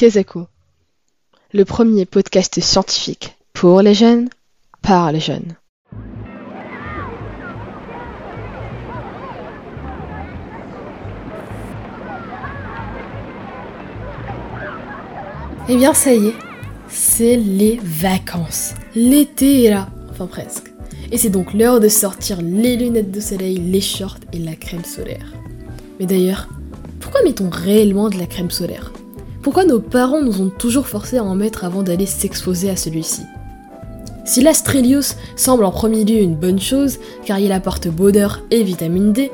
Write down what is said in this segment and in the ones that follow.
Kezako, le premier podcast scientifique pour les jeunes, par les jeunes. Eh bien ça y est, c'est les vacances. L'été est là, enfin presque. Et c'est donc l'heure de sortir les lunettes de soleil, les shorts et la crème solaire. Mais d'ailleurs, pourquoi met-on réellement de la crème solaire? Pourquoi nos parents nous ont toujours forcés à en mettre avant d'aller s'exposer à celui-ci? Si l'Astrelius semble en premier lieu une bonne chose, car il apporte bonheur et vitamine D,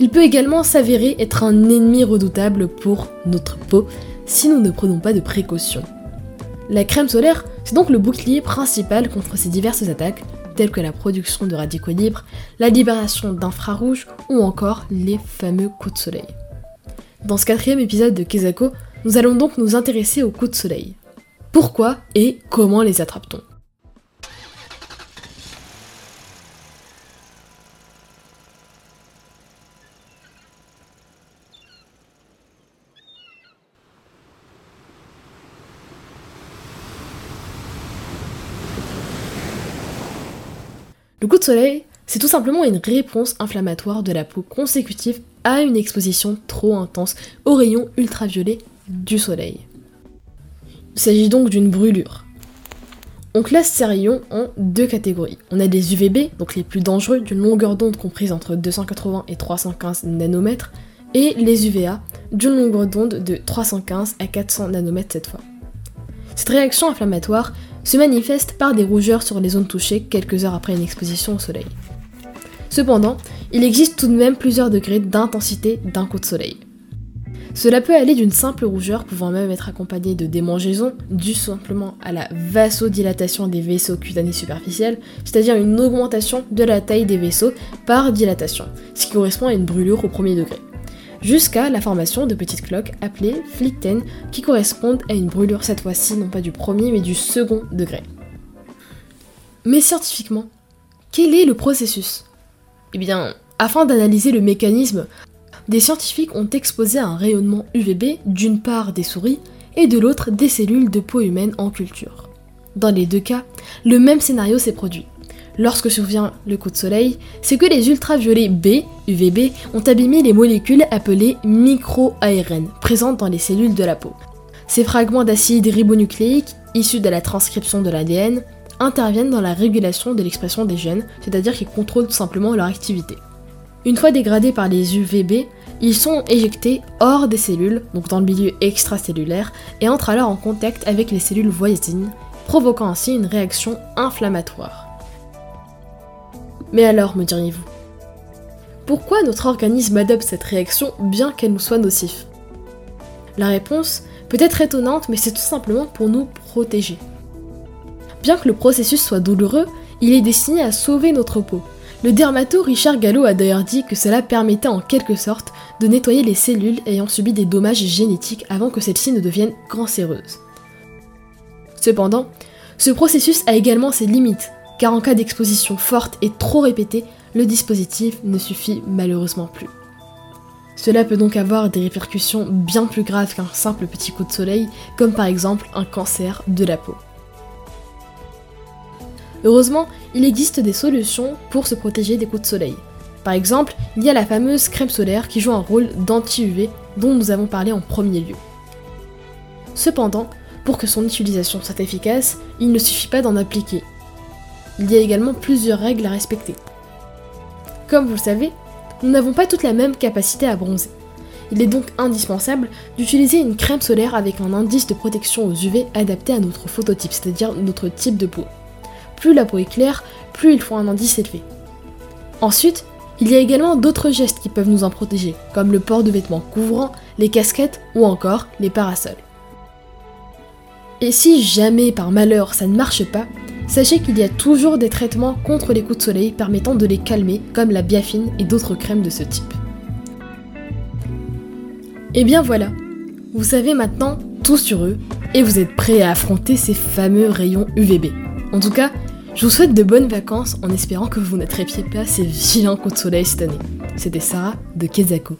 il peut également s'avérer être un ennemi redoutable pour notre peau si nous ne prenons pas de précautions. La crème solaire, c'est donc le bouclier principal contre ces diverses attaques, telles que la production de radicaux libres, la libération d'infrarouges ou encore les fameux coups de soleil. Dans ce quatrième épisode de Kezako, nous allons donc nous intéresser aux coups de soleil. Pourquoi et comment les attrape-t-on Le coup de soleil, c'est tout simplement une réponse inflammatoire de la peau consécutive à une exposition trop intense aux rayons ultraviolets du soleil. Il s'agit donc d'une brûlure. On classe ces rayons en deux catégories. On a des UVB, donc les plus dangereux, d'une longueur d'onde comprise entre 280 et 315 nanomètres, et les UVA, d'une longueur d'onde de 315 à 400 nanomètres cette fois. Cette réaction inflammatoire se manifeste par des rougeurs sur les zones touchées quelques heures après une exposition au soleil. Cependant, il existe tout de même plusieurs degrés d'intensité d'un coup de soleil. Cela peut aller d'une simple rougeur pouvant même être accompagnée de démangeaisons dues simplement à la vasodilatation des vaisseaux cutanés superficiels, c'est-à-dire une augmentation de la taille des vaisseaux par dilatation, ce qui correspond à une brûlure au premier degré jusqu'à la formation de petites cloques appelées flickten qui correspondent à une brûlure cette fois-ci non pas du premier mais du second degré. Mais scientifiquement, quel est le processus? Eh bien, afin d'analyser le mécanisme, des scientifiques ont exposé un rayonnement UVB d'une part des souris et de l'autre des cellules de peau humaine en culture. Dans les deux cas, le même scénario s'est produit lorsque survient le coup de soleil, c'est que les ultraviolets B, UVB, ont abîmé les molécules appelées micro-ARN, présentes dans les cellules de la peau. Ces fragments d'acide ribonucléique, issus de la transcription de l'ADN, interviennent dans la régulation de l'expression des gènes, c'est-à-dire qu'ils contrôlent tout simplement leur activité. Une fois dégradés par les UVB, ils sont éjectés hors des cellules, donc dans le milieu extracellulaire, et entrent alors en contact avec les cellules voisines, provoquant ainsi une réaction inflammatoire. Mais alors, me diriez-vous? Pourquoi notre organisme adopte cette réaction bien qu'elle nous soit nocive? La réponse peut être étonnante, mais c'est tout simplement pour nous protéger. Bien que le processus soit douloureux, il est destiné à sauver notre peau. Le dermato Richard Gallo a d'ailleurs dit que cela permettait en quelque sorte de nettoyer les cellules ayant subi des dommages génétiques avant que celles-ci ne deviennent cancéreuses. Cependant, ce processus a également ses limites, car en cas d'exposition forte et trop répétée, le dispositif ne suffit malheureusement plus. Cela peut donc avoir des répercussions bien plus graves qu'un simple petit coup de soleil, comme par exemple un cancer de la peau. Heureusement, il existe des solutions pour se protéger des coups de soleil. Par exemple, il y a la fameuse crème solaire qui joue un rôle d'anti-UV dont nous avons parlé en premier lieu. Cependant, pour que son utilisation soit efficace, il ne suffit pas d'en appliquer, il y a également plusieurs règles à respecter. Comme vous le savez, nous n'avons pas toute la même capacité à bronzer. Il est donc indispensable d'utiliser une crème solaire avec un indice de protection aux UV adapté à notre phototype, c'est-à-dire notre type de peau. Plus la peau est claire, plus il faut un indice élevé. Ensuite, il y a également d'autres gestes qui peuvent nous en protéger, comme le port de vêtements couvrants, les casquettes ou encore les parasols. Et si jamais par malheur ça ne marche pas, Sachez qu'il y a toujours des traitements contre les coups de soleil permettant de les calmer, comme la biafine et d'autres crèmes de ce type. Et bien voilà, vous savez maintenant tout sur eux, et vous êtes prêts à affronter ces fameux rayons UVB. En tout cas, je vous souhaite de bonnes vacances en espérant que vous n'attrapiez pas ces vilains coups de soleil cette année. C'était Sarah de Kezako.